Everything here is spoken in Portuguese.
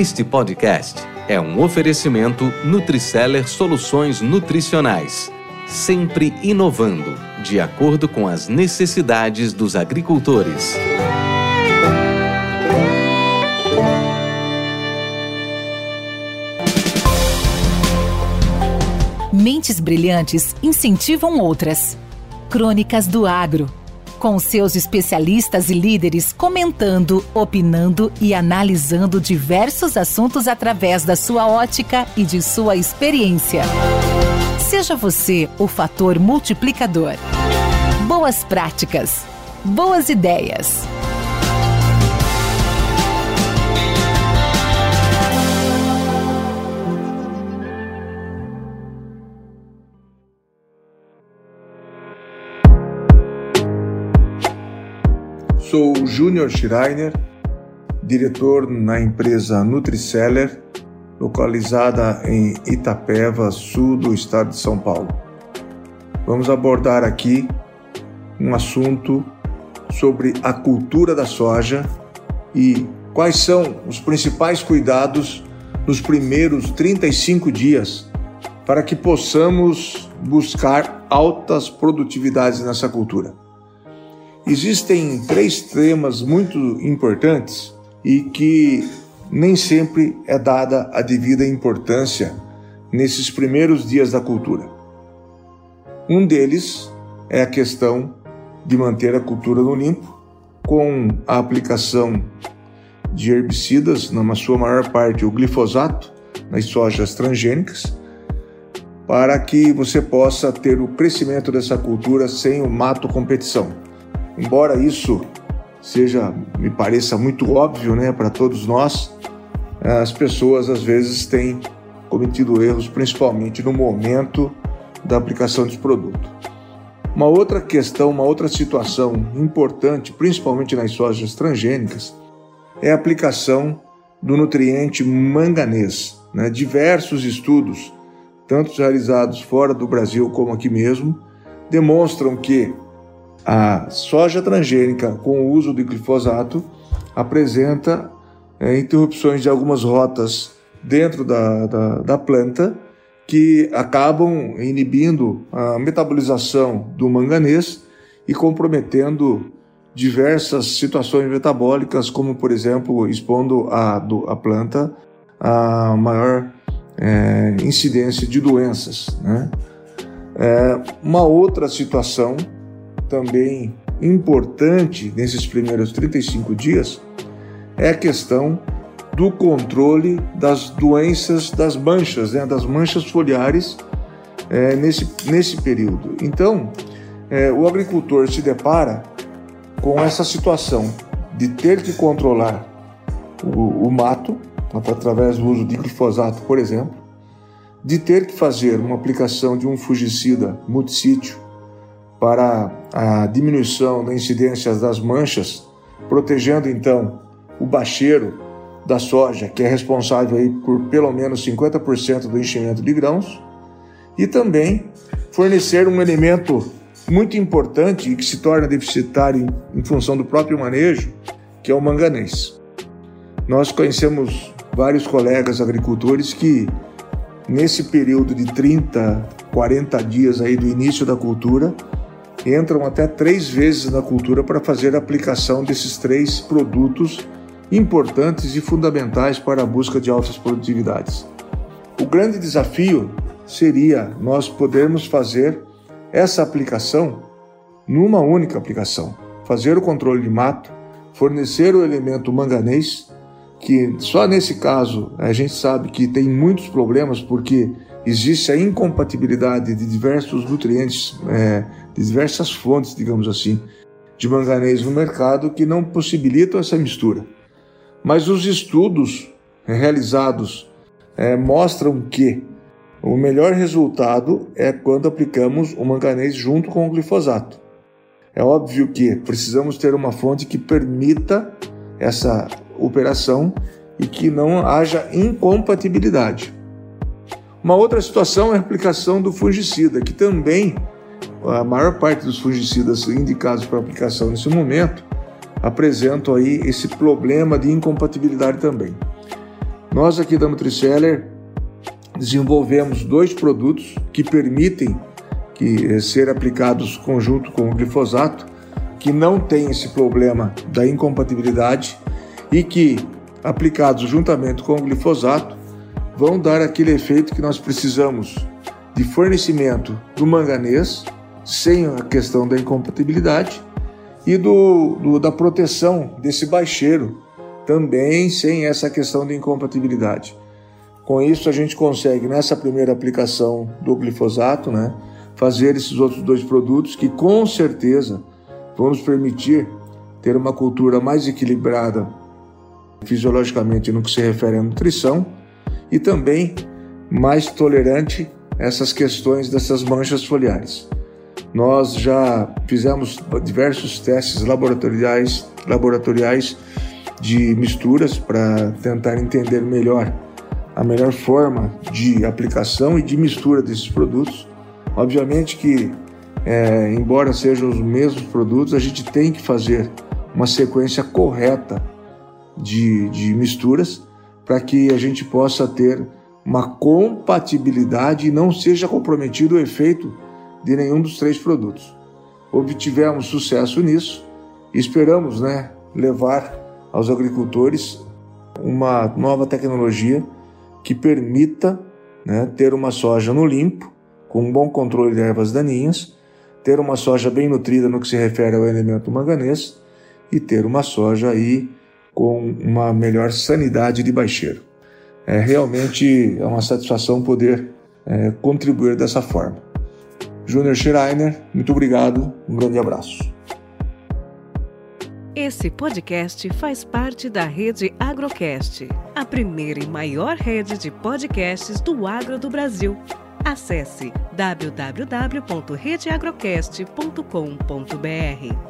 Este podcast é um oferecimento Nutriceller Soluções Nutricionais, sempre inovando, de acordo com as necessidades dos agricultores. Mentes brilhantes incentivam outras. Crônicas do Agro com seus especialistas e líderes comentando, opinando e analisando diversos assuntos através da sua ótica e de sua experiência. Seja você o fator multiplicador. Boas práticas, boas ideias. Sou Júnior Schreiner, diretor na empresa Nutriceller, localizada em Itapeva, sul do estado de São Paulo. Vamos abordar aqui um assunto sobre a cultura da soja e quais são os principais cuidados nos primeiros 35 dias para que possamos buscar altas produtividades nessa cultura. Existem três temas muito importantes e que nem sempre é dada a devida importância nesses primeiros dias da cultura. Um deles é a questão de manter a cultura no limpo, com a aplicação de herbicidas, na sua maior parte o glifosato, nas sojas transgênicas, para que você possa ter o crescimento dessa cultura sem o mato competição. Embora isso seja, me pareça muito óbvio, né, para todos nós, as pessoas às vezes têm cometido erros, principalmente no momento da aplicação desse produto. Uma outra questão, uma outra situação importante, principalmente nas sojas transgênicas, é a aplicação do nutriente manganês. Né? Diversos estudos, tanto realizados fora do Brasil como aqui mesmo, demonstram que a soja transgênica com o uso de glifosato apresenta é, interrupções de algumas rotas dentro da, da, da planta que acabam inibindo a metabolização do manganês e comprometendo diversas situações metabólicas, como por exemplo expondo a, a planta a maior é, incidência de doenças. Né? É, uma outra situação também importante nesses primeiros 35 dias é a questão do controle das doenças das manchas, né, das manchas foliares é, nesse, nesse período. Então, é, o agricultor se depara com essa situação de ter que controlar o, o mato, através do uso de glifosato, por exemplo, de ter que fazer uma aplicação de um fungicida multissítio para a diminuição da incidência das manchas, protegendo então o bacheiro da soja, que é responsável aí por pelo menos 50% do enchimento de grãos, e também fornecer um elemento muito importante e que se torna deficitário em função do próprio manejo, que é o manganês. Nós conhecemos vários colegas agricultores que nesse período de 30, 40 dias aí do início da cultura, entram até três vezes na cultura para fazer a aplicação desses três produtos importantes e fundamentais para a busca de altas produtividades. O grande desafio seria nós podermos fazer essa aplicação numa única aplicação, fazer o controle de mato, fornecer o elemento manganês, que só nesse caso a gente sabe que tem muitos problemas porque existe a incompatibilidade de diversos nutrientes, é, de diversas fontes, digamos assim, de manganês no mercado que não possibilitam essa mistura. Mas os estudos realizados é, mostram que o melhor resultado é quando aplicamos o manganês junto com o glifosato. É óbvio que precisamos ter uma fonte que permita essa operação e que não haja incompatibilidade. Uma outra situação é a aplicação do fungicida, que também a maior parte dos fungicidas indicados para aplicação nesse momento apresentam aí esse problema de incompatibilidade também. Nós aqui da Nutriceller desenvolvemos dois produtos que permitem que eh, ser aplicados conjunto com o glifosato, que não tem esse problema da incompatibilidade e que aplicados juntamente com o glifosato vão dar aquele efeito que nós precisamos de fornecimento do manganês sem a questão da incompatibilidade e do, do, da proteção desse baixeiro também sem essa questão de incompatibilidade. Com isso, a gente consegue, nessa primeira aplicação do glifosato, né, fazer esses outros dois produtos que com certeza vão nos permitir ter uma cultura mais equilibrada fisiologicamente no que se refere à nutrição e também mais tolerante a essas questões dessas manchas foliares. Nós já fizemos diversos testes laboratoriais, laboratoriais de misturas para tentar entender melhor a melhor forma de aplicação e de mistura desses produtos. Obviamente que, é, embora sejam os mesmos produtos, a gente tem que fazer uma sequência correta de, de misturas para que a gente possa ter uma compatibilidade e não seja comprometido o efeito de nenhum dos três produtos. Obtivemos sucesso nisso e esperamos né, levar aos agricultores uma nova tecnologia que permita né, ter uma soja no limpo, com um bom controle de ervas daninhas, ter uma soja bem nutrida no que se refere ao elemento manganês e ter uma soja aí com uma melhor sanidade de baixeiro. É realmente é uma satisfação poder é, contribuir dessa forma. Júnior Schreiner, muito obrigado, um grande abraço. Esse podcast faz parte da rede Agrocast, a primeira e maior rede de podcasts do agro do Brasil. Acesse www.redeagrocast.com.br.